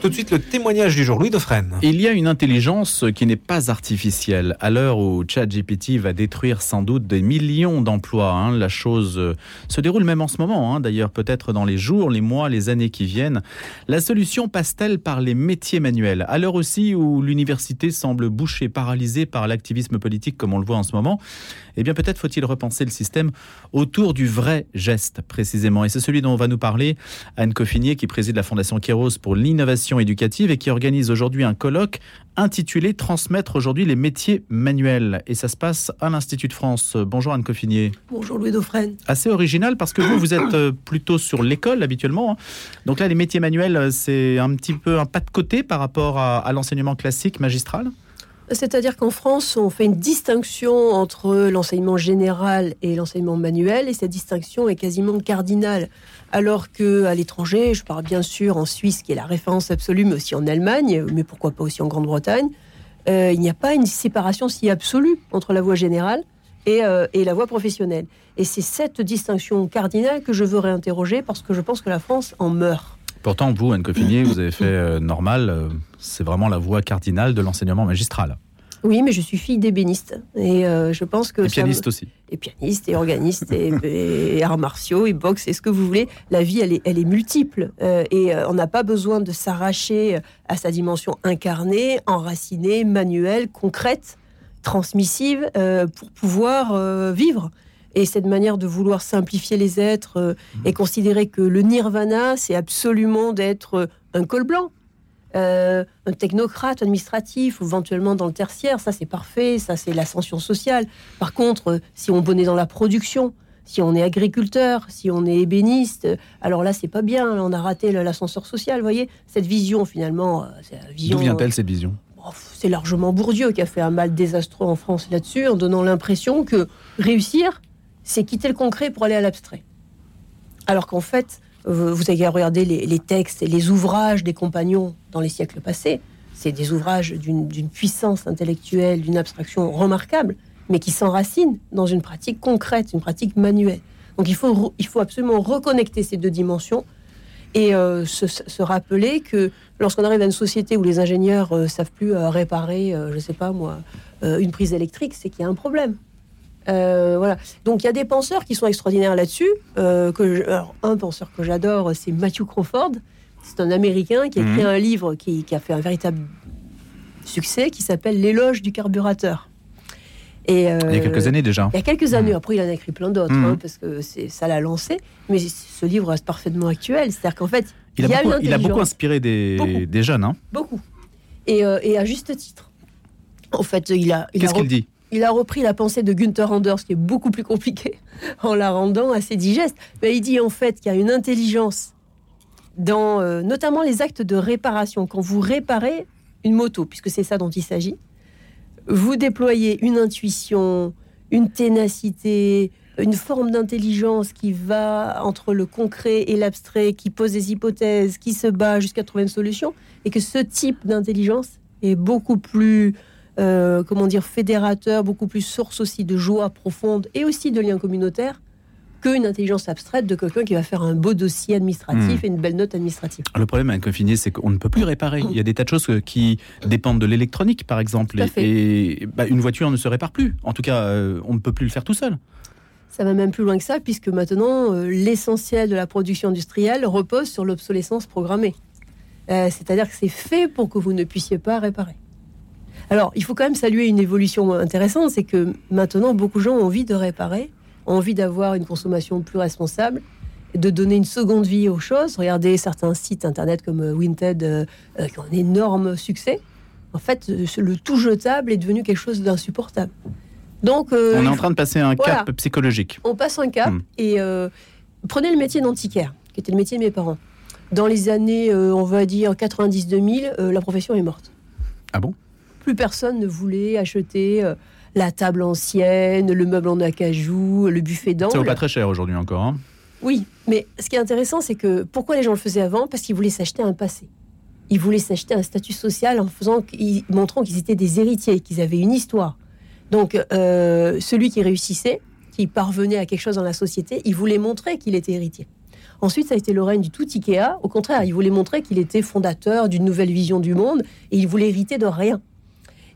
Tout de suite, le témoignage du jour, Louis Dauphren. Il y a une intelligence qui n'est pas artificielle. À l'heure où ChatGPT va détruire sans doute des millions d'emplois, hein, la chose euh, se déroule même en ce moment, hein, d'ailleurs peut-être dans les jours, les mois, les années qui viennent. La solution passe-t-elle par les métiers manuels? À l'heure aussi où l'université semble bouchée, paralysée par l'activisme politique comme on le voit en ce moment, eh bien peut-être faut-il repenser le système autour du vrai geste précisément. Et c'est celui dont on va nous parler Anne Coffinier qui préside la Fondation Kéros pour l'innovation éducative et qui organise aujourd'hui un colloque intitulé Transmettre aujourd'hui les métiers manuels. Et ça se passe à l'Institut de France. Bonjour Anne Coffinier. Bonjour Louis Dauphren. Assez original parce que vous, vous êtes euh, plutôt sur l'école habituellement. Hein. Donc là, les métiers manuels, c'est un petit peu un pas de côté par rapport à, à l'enseignement classique magistral? C'est-à-dire qu'en France, on fait une distinction entre l'enseignement général et l'enseignement manuel, et cette distinction est quasiment cardinale. Alors que à l'étranger, je parle bien sûr en Suisse, qui est la référence absolue, mais aussi en Allemagne, mais pourquoi pas aussi en Grande-Bretagne, euh, il n'y a pas une séparation si absolue entre la voie générale et, euh, et la voie professionnelle. Et c'est cette distinction cardinale que je veux réinterroger parce que je pense que la France en meurt. Pourtant, vous, Anne Coffinier, vous avez fait euh, normal. Euh, c'est vraiment la voie cardinale de l'enseignement magistral. Oui, mais je suis fille d'ébéniste. Et euh, je pense que. Et pianiste aussi. Et pianiste, et organiste, et, arts martiaux, et boxe, et ce que vous voulez. La vie, elle est, elle est multiple. et on n'a pas besoin de s'arracher à sa dimension incarnée, enracinée, manuelle, concrète, transmissive, pour pouvoir vivre. Et cette manière de vouloir simplifier les êtres euh, mhm. et considérer que le nirvana, c'est absolument d'être euh, un col blanc, euh, un technocrate administratif, ou éventuellement dans le tertiaire, ça c'est parfait, ça c'est l'ascension sociale. Par contre, si on est dans la production, si on est agriculteur, si on est ébéniste, alors là c'est pas bien, on a raté l'ascenseur social, vous voyez Cette vision finalement... D'où vient-elle cette vision? c'est largement Bourdieu qui a fait un mal désastreux en France là-dessus, en donnant l'impression que réussir, c'est quitter le concret pour aller à l'abstrait. Alors qu'en fait, vous avez regardé les, textes et les ouvrages des compagnons dans les siècles passés. C'est des ouvrages d'une puissance intellectuelle, d'une abstraction remarquable, mais qui s'enracinent dans une pratique concrète, une pratique manuelle. Donc il faut, il faut absolument reconnecter ces deux dimensions et euh, se, rappeler que lorsqu'on arrive à une société où les ingénieurs ne euh, savent plus euh, réparer, je ne sais pas moi, une prise électrique, c'est qu'il y a un problème. Euh, voilà. Donc il y a des penseurs qui sont extraordinaires là-dessus. Euh, un penseur que j'adore, c'est Matthew Crawford. C'est un Américain qui a écrit mhm. un livre qui, a fait un véritable succès, qui s'appelle L'éloge du carburateur. Et, euh, il y a quelques années déjà. Il y a quelques années. Mhm. Après, il en a écrit plein d'autres, hein, mhm. parce que ça l'a lancé. Mais ce livre reste parfaitement actuel. C'est-à-dire qu'en fait, il, a, beaucoup, il a beaucoup inspiré des, des jeunes. Hein. Beaucoup. Et, et, à juste titre. En fait, il a. Qu'est-ce qu'il dit? Il a repris la pensée de Gunther Anders, qui est beaucoup plus compliquée, en la rendant assez digeste. Mais il dit en fait qu'il y a une intelligence dans euh, notamment les actes de réparation. Quand vous réparez une moto, puisque c'est ça dont il s'agit, vous déployez une intuition, une ténacité, une forme d'intelligence qui va entre le concret et l'abstrait, qui pose des hypothèses, qui se bat jusqu'à trouver une solution, et que ce type d'intelligence est beaucoup plus euh, comment dire, fédérateur, beaucoup plus source aussi de joie profonde et aussi de liens communautaires qu'une intelligence abstraite de quelqu'un qui va faire un beau dossier administratif hmm. et une belle note administrative. Le problème avec Confiné, c'est qu'on ne peut plus réparer. Il y a des tas de choses qui dépendent de l'électronique, par exemple. Et, bah, une voiture ne se répare plus. En tout cas, euh, on ne peut plus le faire tout seul. Ça va même plus loin que ça, puisque maintenant, euh, l'essentiel de la production industrielle repose sur l'obsolescence programmée. C'est-à-dire que c'est fait pour que vous ne puissiez pas réparer. Alors, il faut quand même saluer une évolution intéressante, c'est que maintenant, beaucoup de gens ont envie de réparer, ont envie d'avoir une consommation plus responsable, de donner une seconde vie aux choses. Regardez certains sites internet comme euh, Winted euh, euh, qui ont un énorme succès. En fait, le tout jetable est devenu quelque chose d'insupportable. Donc, on est en train de passer un cap psychologique. On passe un cap hmm. et prenez le métier d'antiquaire, qui était le métier de mes parents. Dans les années, on va dire 90-2000, la profession est morte. Ah bon? Plus personne ne voulait acheter euh, la table ancienne, le meuble en acajou, le buffet d'angle. Ça vaut pas très cher aujourd'hui encore. Hein. oui, mais ce qui est intéressant, c'est que pourquoi les gens le faisaient avant? Parce qu'ils voulaient s'acheter un passé. Ils voulaient s'acheter un statut social en faisant, montrant qu'ils étaient des héritiers, qu'ils avaient une histoire. Donc, euh, celui qui réussissait, qui parvenait à quelque chose dans la société, il voulait montrer qu'il était héritier. Ensuite, ça a été le règne du tout Ikea. Au contraire, il voulait montrer qu'il était fondateur d'une nouvelle vision du monde et il voulait hériter de rien.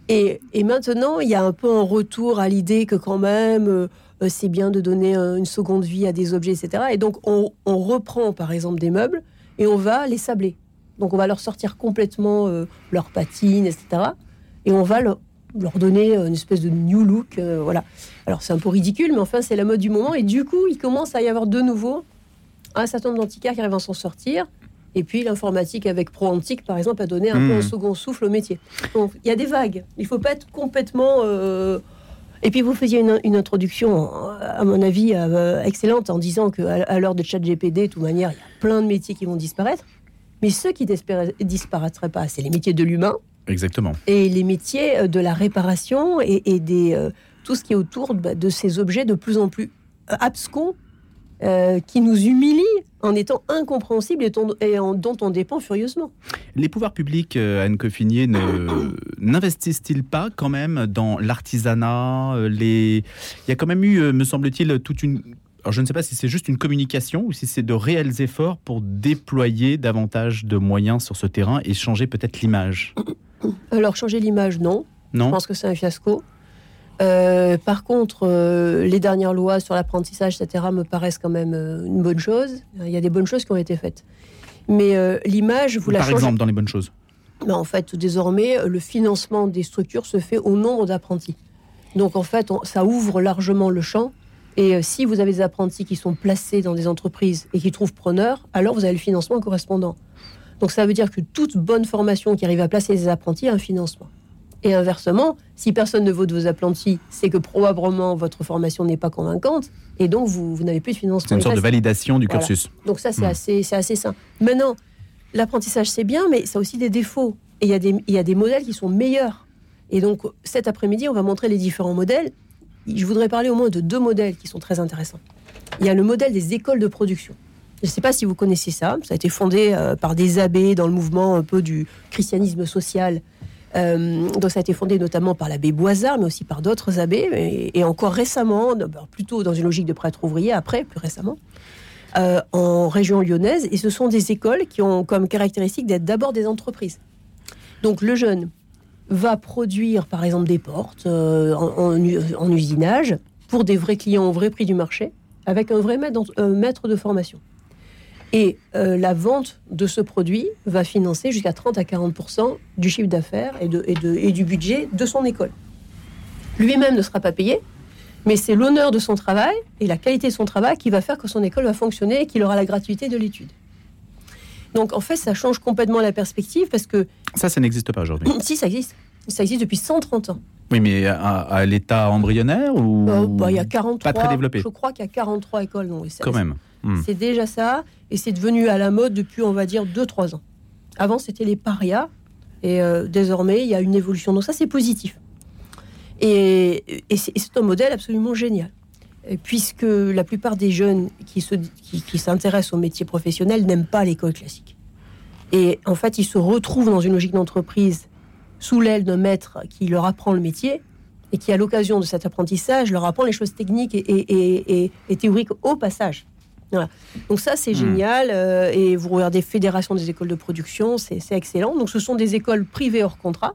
Et, maintenant, il y a un peu un retour à l'idée que quand même, euh, c'est bien de donner une seconde vie à des objets, etc. Et donc, on, reprend par exemple des meubles et on va les sabler. Donc, on va leur sortir complètement euh, leurs patines, etc. Et on va leur, donner une espèce de new look. Euh, voilà. Alors, c'est un peu ridicule, mais enfin, c'est la mode du moment. Et du coup, il commence à y avoir de nouveau un certain nombre d'antiquaires qui arrivent à s'en sortir. Et puis l'informatique avec ProAntique, par exemple, a donné un peu un hmm. second souffle au métier. Donc il y a des vagues. Il ne faut pas être complètement... Euh, et puis vous faisiez une, introduction, à mon avis, euh, excellente en disant qu'à à, l'heure de ChatGPD, de toute manière, il y a plein de métiers qui vont disparaître. Mais ceux qui disparaîtraient pas, c'est les métiers de l'humain. Exactement. Et les métiers euh, de la réparation et, des, tout ce qui est autour bah, de ces objets de plus en plus abscons euh, qui nous humilie en étant incompréhensible et, dont on dépend furieusement. Les pouvoirs publics, euh, Anne Coffinier, n'investissent-ils pas quand même dans l'artisanat euh, les... Il y a quand même eu, me semble-t-il, toute une... Alors je ne sais pas si c'est juste une communication ou si c'est de réels efforts pour déployer davantage de moyens sur ce terrain et changer peut-être l'image. Alors changer l'image, non. Non. Je pense que c'est un fiasco. Euh, par contre, euh, les dernières lois sur l'apprentissage, etc., me paraissent quand même euh, une bonne chose. Il y a des bonnes choses qui ont été faites. Mais l'image, vous la Par exemple, dans les bonnes choses ben, En fait, désormais, le financement des structures se fait au nombre d'apprentis. Donc, en fait, ça ouvre largement le champ. Et si vous avez des apprentis qui sont placés dans des entreprises et qui trouvent preneurs, alors vous avez le financement correspondant. Donc, ça veut dire que toute bonne formation qui arrive à placer des apprentis a un financement. Et inversement, si personne ne vote vos apprentis, c'est que probablement votre formation n'est pas convaincante et donc vous, n'avez plus de financement. C'est une sorte de validation du cursus. Donc ça, c'est hmm. assez, assez sain. Maintenant, l'apprentissage, c'est bien, mais ça a aussi des défauts. Et il y, a des, il y a des modèles qui sont meilleurs. Et donc cet après-midi, on va montrer les différents modèles. Je voudrais parler au moins de deux modèles qui sont très intéressants. Il y a le modèle des écoles de production. Je ne sais pas si vous connaissez ça. Ça a été fondé euh, par des abbés dans le mouvement un peu du christianisme social euh, donc ça a été fondé notamment par l'abbé Boisard, mais aussi par d'autres abbés, et, encore récemment, bah, plutôt dans une logique de prêtre ouvrier, après, plus récemment, euh, en région lyonnaise. Et ce sont des écoles qui ont comme caractéristique d'être d'abord des entreprises. Donc le jeune va produire, par exemple, des portes euh, en, usinage pour des vrais clients au vrai prix du marché, avec un vrai maître de formation. Et euh, la vente de ce produit va financer jusqu'à 30 à 40% du chiffre d'affaires et, de, et, de, et du budget de son école. Lui-même ne sera pas payé, mais c'est l'honneur de son travail et la qualité de son travail qui va faire que son école va fonctionner et qu'il aura la gratuité de l'étude. Donc en fait, ça change complètement la perspective parce que... Ça, ça n'existe pas aujourd'hui. si, ça existe. Ça existe depuis 130 ans. Oui, mais à, l'état embryonnaire ou euh, bah, il y a 43, pas très développé. Je crois qu'il y a 43 écoles. Non, Quand même. Hmm. C'est déjà ça, et c'est devenu à la mode depuis, on va dire, 2-3 ans. Avant, c'était les parias, et euh, désormais, il y a une évolution. Donc ça, c'est positif. Et, c'est un modèle absolument génial, puisque la plupart des jeunes qui, qui s'intéressent au métier professionnel n'aiment pas l'école classique. Et en fait, ils se retrouvent dans une logique d'entreprise sous l'aile d'un maître qui leur apprend le métier et qui, à l'occasion de cet apprentissage, leur apprend les choses techniques et théoriques au passage. Donc ça, c'est hmm. génial. Euh, et vous regardez Fédération des écoles de production, c'est excellent. Donc ce sont des écoles privées hors contrat,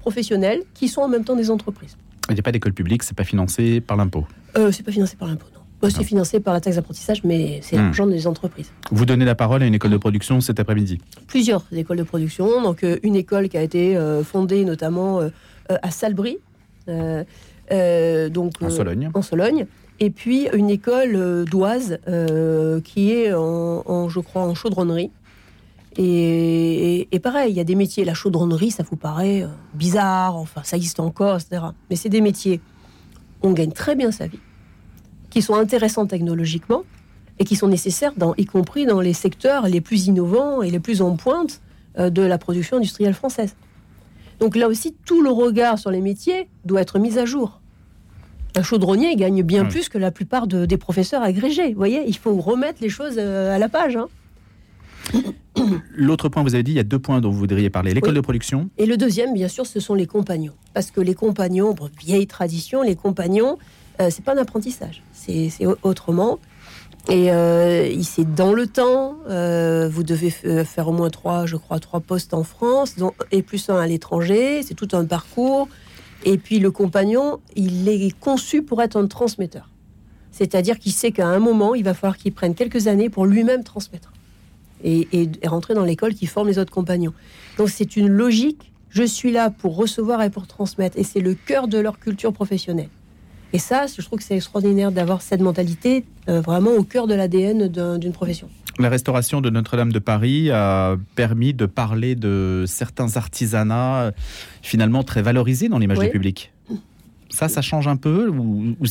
professionnelles, qui sont en même temps des entreprises. Il n'y a pas d'école publique, c'est pas financé par l'impôt? Euh, C'est pas financé par l'impôt, non. Bah, c'est financé par la taxe d'apprentissage, mais c'est hmm. l'argent des entreprises. Vous donnez la parole à une école de production cet après-midi? Plusieurs écoles de production. Donc, euh, une école qui a été fondée notamment à Salbris, donc, en Sologne. En Sologne et puis une école euh, d'Oise euh, qui est en, je crois, en chaudronnerie. Et, pareil, il y a des métiers. La chaudronnerie, ça vous paraît euh, bizarre, enfin, ça existe encore, etc. Mais c'est des métiers. On gagne très bien sa vie, qui sont intéressants technologiquement et qui sont nécessaires, y compris dans les secteurs les plus innovants et les plus en pointe de la production industrielle française. Donc là aussi, tout le regard sur les métiers doit être mis à jour un chaudronnier gagne bien plus que la plupart des professeurs agrégés. Vous voyez, il faut remettre les choses euh, à la page. Hein. L'autre point, vous avez dit, il y a deux points dont vous voudriez parler. L'école de production. Et le deuxième, bien sûr, ce sont les compagnons. Parce que les compagnons, vieille tradition, les compagnons, euh, c'est pas un apprentissage. C'est autrement. Et euh, c'est dans le temps. euh, vous devez f- faire au moins trois, je crois, trois postes en France, dont- et plus un à l'étranger. C'est tout un parcours. Et puis le compagnon, il est conçu pour être un transmetteur. C'est-à-dire qu'il sait qu'à un moment, il va falloir qu'il prenne quelques années pour lui-même transmettre. Et, rentrer dans l'école qui forme les autres compagnons. Donc c'est une logique. Je suis là pour recevoir et pour transmettre. Et c'est le cœur de leur culture professionnelle. Et ça, je trouve que c'est extraordinaire d'avoir cette mentalité euh, vraiment au cœur de l'ADN d'un- d'une profession. La restauration de Notre-Dame de Paris a permis de parler de certains artisanats euh, finalement très valorisés dans l'image Oui. du public. Ça, ça change un peu ou, ou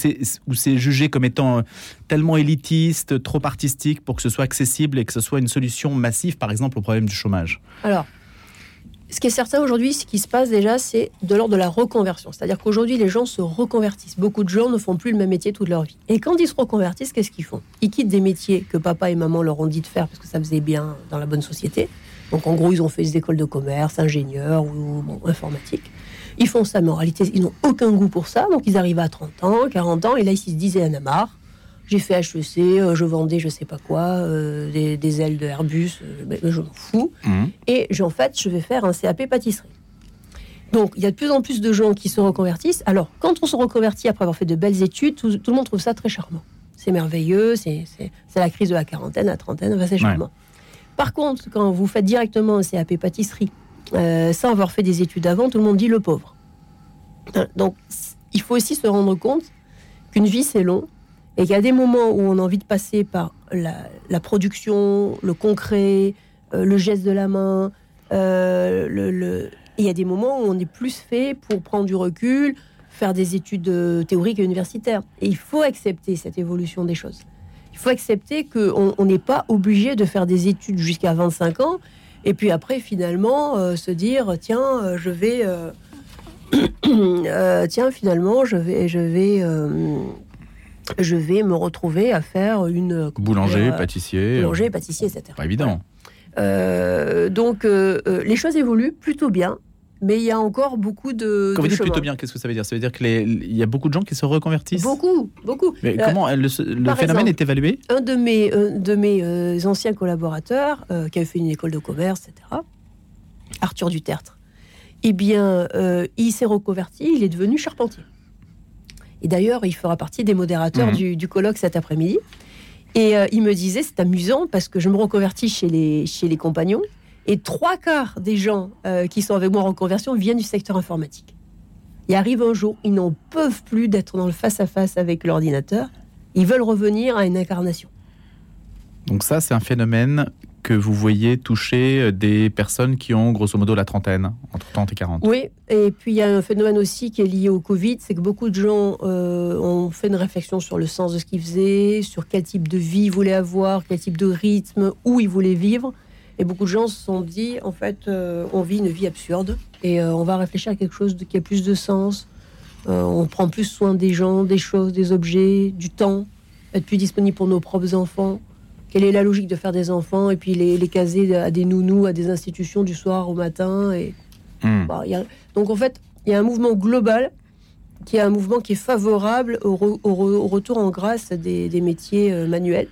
c'est jugé comme étant euh, tellement élitiste, trop artistique pour que ce soit accessible et que ce soit une solution massive, par exemple, au problème du chômage? Alors, ce qui est certain aujourd'hui, ce qui se passe déjà, c'est de l'ordre de la reconversion. C'est-à-dire qu'aujourd'hui, les gens se reconvertissent. Beaucoup de gens ne font plus le même métier toute leur vie. Et quand ils se reconvertissent, qu'est-ce qu'ils font? Ils quittent des métiers que papa et maman leur ont dit de faire parce que ça faisait bien dans la bonne société. Donc, en gros, ils ont fait des écoles de commerce, ingénieurs ou bon, informatique. Ils font ça, mais en réalité, ils n'ont aucun goût pour ça. Donc, ils arrivent à 30 ans, 40 ans, et là, ils se disent, en a marre. J'ai fait HEC, euh, je vendais je sais pas quoi, euh, des, des ailes de Airbus, euh, je m'en fous. Et j'ai- en fait, je vais faire un CAP pâtisserie. Donc, il y a de plus en plus de gens qui se reconvertissent. Alors, quand on se reconvertit après avoir fait de belles études, tout, tout le monde trouve ça très charmant. C'est merveilleux, c'est la crise de la quarantaine, la trentaine, enfin, c'est charmant. Par contre, quand vous faites directement un CAP pâtisserie, euh, sans avoir fait des études avant, tout le monde dit le pauvre. Hein, Donc, il faut aussi se rendre compte qu'une vie, c'est long, et qu'il y a des moments où on a envie de passer par la, production, le concret, euh, le geste de la main, euh, et il y a des moments où on est plus fait pour prendre du recul, faire des études euh, théoriques et universitaires. Et il faut accepter cette évolution des choses. Il faut accepter qu'on on n'est pas obligé de faire des études jusqu'à 25 ans, et puis après, finalement, euh, se dire, tiens, euh, je vais... euh, euh, tiens, finalement, je vais... Je vais euh, je vais me retrouver à faire une comment Boulanger, dire, pâtissier, boulanger, pâtissier, etc. pas évident. Euh, donc, euh, euh, les choses évoluent plutôt bien, mais il y a encore beaucoup de. Quand de vous dites chemin. plutôt bien, qu'est-ce que ça veut dire? Ça veut dire qu'il y a beaucoup de gens qui se reconvertissent? Beaucoup, beaucoup. Mais Euh, comment le, le phénomène exemple, est évalué? un de mes, un de mes euh, anciens collaborateurs, euh, qui avait fait une école de commerce, etc., Arthur Dutertre, eh bien, euh, il s'est reconverti, il est devenu charpentier. Et d'ailleurs, il fera partie des modérateurs Mhm. du, du colloque cet après-midi. Et euh, il me disait, c'est amusant parce que je me reconvertis chez les, chez les compagnons, et trois quarts des gens euh, qui sont avec moi en reconversion viennent du secteur informatique. Il arrive un jour, ils n'en peuvent plus d'être dans le face-à-face avec l'ordinateur, ils veulent revenir à une incarnation. Donc ça, c'est un phénomène que vous voyez toucher euh, des personnes qui ont grosso modo la trentaine, entre 30 et 40. Oui, et puis il y a un phénomène aussi qui est lié au Covid, c'est que beaucoup de gens euh, ont fait une réflexion sur le sens de ce qu'ils faisaient, sur quel type de vie ils voulaient avoir, quel type de rythme, où ils voulaient vivre. Et beaucoup de gens se sont dit, en fait, euh, on vit une vie absurde et on va réfléchir à quelque chose qui a plus de sens. On prend plus soin des gens, des choses, des objets, du temps, être plus disponible pour nos propres enfants. Quelle est la logique de faire des enfants et puis les, les caser à des nounous, à des institutions du soir au matin et Hmm. Il y a- donc en fait, il y a un mouvement global qui est un mouvement qui est favorable au, re- au re- au retour en grâce des, des métiers euh, manuels.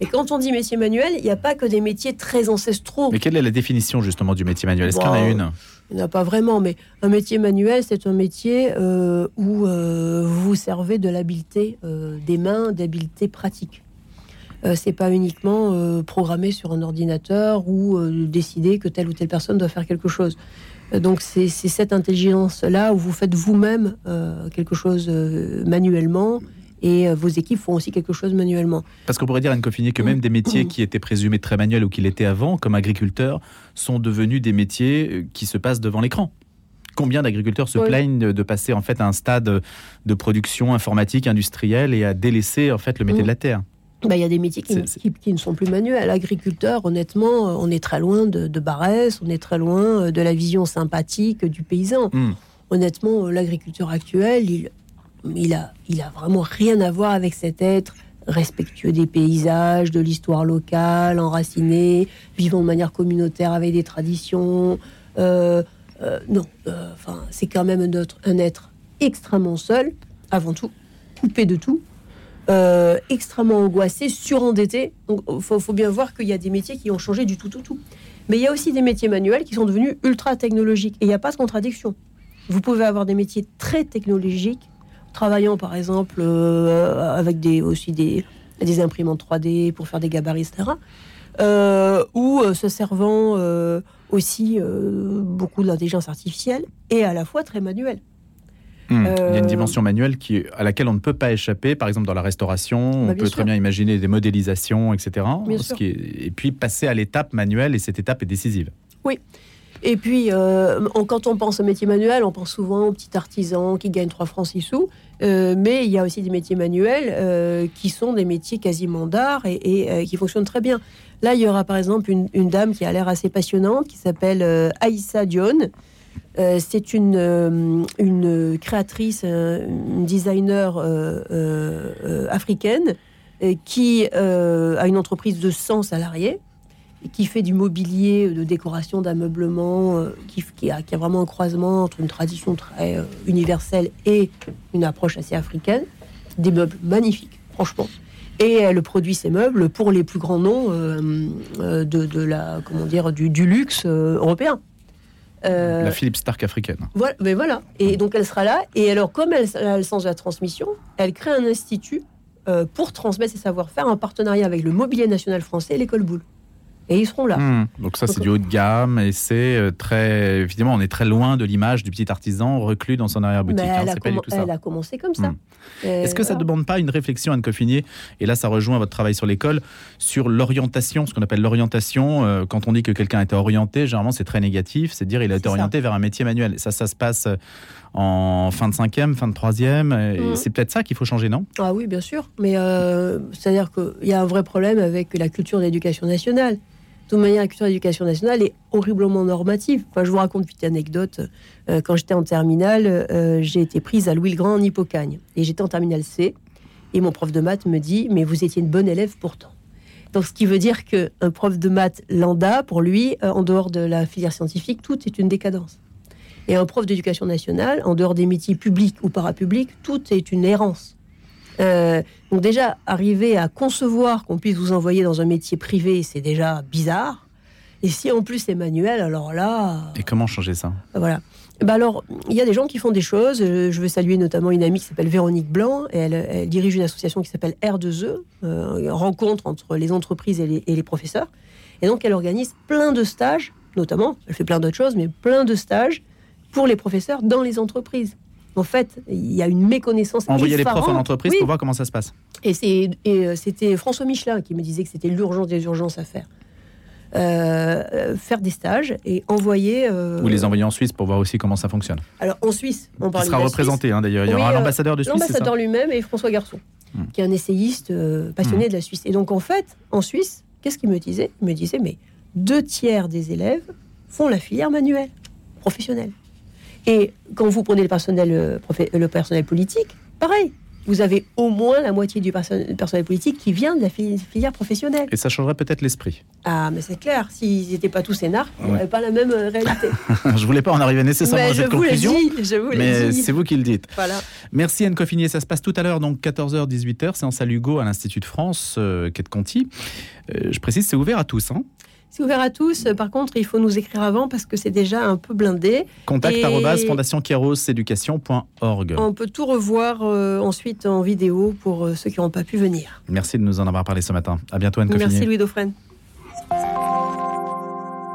Et quand on dit métier manuel, il n'y a pas que des métiers très ancestraux. Mais quelle est la définition justement du métier manuel? Est-ce qu'il y en a Wow. une? Il n'y en a pas vraiment, mais un métier manuel, c'est un métier euh, où euh, vous vous servez de l'habileté des mains, d'habileté pratique. Euh, c'est pas uniquement euh, programmé sur un ordinateur ou euh, décider que telle ou telle personne doit faire quelque chose. Donc c'est cette intelligence-là où vous faites vous-même quelque chose manuellement et vos équipes font aussi quelque chose manuellement. Parce qu'on pourrait dire, Anne Coffinier, que même des métiers qui étaient présumés très manuels ou qui l'étaient avant, comme agriculteur, sont devenus des métiers qui se passent devant l'écran. Combien d'agriculteurs se Oui. plaignent de passer en fait à un stade de production informatique, industrielle et à délaisser en fait le métier de la terre? Bah, Il y a des métiers qui, ne sont plus manuels. L'agriculteur, honnêtement, euh, on est très loin de, de Barès, on est très loin euh, de la vision sympathique du paysan. Hmm. Honnêtement, euh, l'agriculteur actuel, il, il, a, il a vraiment rien à voir avec cet être respectueux des paysages, de l'histoire locale, enraciné, vivant de manière communautaire avec des traditions. Euh, euh, non, euh, c'est quand même un, autre- un être extrêmement seul, avant tout, coupé de tout, euh, extrêmement angoissés, surendettés. Il faut, bien voir qu'il y a des métiers qui ont changé du tout, tout, tout. Mais il y a aussi des métiers manuels qui sont devenus ultra technologiques. Et il n'y a pas de contradiction. Vous pouvez avoir des métiers très technologiques, travaillant par exemple euh, avec des, aussi des, imprimantes 3D pour faire des gabarits, etc. Euh, ou se servant aussi beaucoup de l'intelligence artificielle et à la fois très manuel. Hmm. Il y a Euh, une dimension manuelle qui, à laquelle on ne peut pas échapper. Par exemple, dans la restauration, on Bah, peut bien très bien imaginer des modélisations, etc. Bien Ce sûr. qui est- Et puis passer à l'étape manuelle, et cette étape est décisive. Et puis, euh, on- quand on pense au métier manuel, on pense souvent au petit artisan qui gagne 3 francs 6 sous. Euh, mais il y a aussi des métiers manuels euh, qui sont des métiers quasiment d'art et, et, euh, qui fonctionnent très bien. Là, il y aura par exemple une, une dame qui a l'air assez passionnante qui s'appelle euh, Aïssa Dion. Euh, c'est une, euh, créatrice, euh, une designer africaine qui a une entreprise de 100 salariés et qui fait du mobilier, de décoration, d'ameublement, qui, a, vraiment un croisement entre une tradition très universelle et une approche assez africaine. Des meubles magnifiques, franchement. Et elle produit ces meubles pour les plus grands noms de, la, comment dire, du, luxe européen. Euh, La Philippe Stark africaine. voilà, mais voilà. Et donc elle sera là. Et alors, comme elle, elle a le sens de la transmission, elle crée un institut euh, pour transmettre ses savoir-faire en partenariat avec le Mobilier National Français et l'école Boulle. Et ils seront là. Hmm. Donc ça, c'est du haut de gamme et c'est euh, très... Évidemment, on est très loin de l'image du petit artisan reclus dans son arrière-boutique. Hein, elle, elle a commencé comme ça. Hmm. Euh, Est-ce que ça ne voilà. demande pas une réflexion, Anne Coffinier Et là, ça rejoint votre travail sur l'école, sur l'orientation, ce qu'on appelle l'orientation. Euh, quand on dit que quelqu'un était orienté, généralement, c'est très négatif. C'est dire il a été ça. orienté vers un métier manuel. Ça, ça se passe en fin de cinquième, fin de troisième. Mhm. C'est peut-être ça qu'il faut changer, non? Ah oui, bien sûr. Mais euh, c'est-à-dire qu'il y a un vrai problème avec la culture de l'éducation nationale. De manière, la culture l'éducation nationale est horriblement normative. Enfin, je vous raconte une petite anecdote. Euh, quand j'étais en terminale, euh, j'ai été prise à Louis-le-Grand en Hippocagne. Et j'étais en terminale C. Et mon prof de maths me dit Mais vous étiez une bonne élève pourtant. Donc, ce qui veut dire qu'un prof de maths lambda, pour lui, euh, en dehors de la filière scientifique, tout est une décadence. Et un prof d'éducation nationale, en dehors des métiers publics ou parapublics, tout est une errance. Euh, donc déjà, arriver à concevoir qu'on puisse vous envoyer dans un métier privé, c'est déjà bizarre. Et si en plus c'est manuel, alors là, Et comment changer ça? voilà. Bah alors, il y a des gens qui font des choses. Euh, Je veux saluer notamment une amie qui s'appelle Véronique Blanc. Et elle, elle dirige une association qui s'appelle R2E, euh, une rencontre entre les entreprises et les, et les professeurs. Et donc, elle organise plein de stages, notamment, elle fait plein d'autres choses, mais plein de stages pour les professeurs dans les entreprises. En fait, il y a une méconnaissance Envoyer les profs en entreprise Oui. pour voir comment ça se passe. Et c'est- et, euh, c'était François Michelin qui me disait que c'était l'urgence des urgences à faire. Euh, euh, faire des stages et envoyer. euh, Ou les envoyer en Suisse pour voir aussi comment ça fonctionne. Alors en Suisse, on parle sera de la Suisse. représenté, hein, d'ailleurs. Il y aura l'ambassadeur de Suisse, L'ambassadeur lui-même et François Garçon, Hmm. qui est un essayiste euh, passionné de la Suisse. Et donc en fait, en Suisse, qu'est-ce qu'il me disait? Il me disait, mais deux tiers des élèves font la filière manuelle, professionnelle. Et quand vous prenez le personnel, euh, le personnel politique, pareil. Vous avez au moins la moitié du perso- personnel politique qui vient de la fi- filière professionnelle. Et ça changerait peut-être l'esprit. Ah, mais c'est clair, s'ils n'étaient pas tous énarques, on Ouais. n'aurait pas la même euh, réalité. je voulais pas en arriver nécessairement mais à je cette vous l'ai conclusion. dit, je vous l'ai Mais c'est vous qui le dites. Voilà. Merci Anne Coffinier, ça se passe tout à l'heure, donc 14h, 18h, c'est en salle Hugo à l'Institut de France, euh, quai de Conti. Euh, je précise, c'est ouvert à tous. Hein. C'est ouvert à tous. Par contre, il faut nous écrire avant parce que c'est déjà un peu blindé. Contact Et- arobase fondationkéroséducation.org. On peut tout revoir euh, ensuite en vidéo pour euh, ceux qui n'ont pas pu venir. Merci de nous en avoir parlé ce matin. À bientôt Anne Coffinier. Merci Louis Dauphren.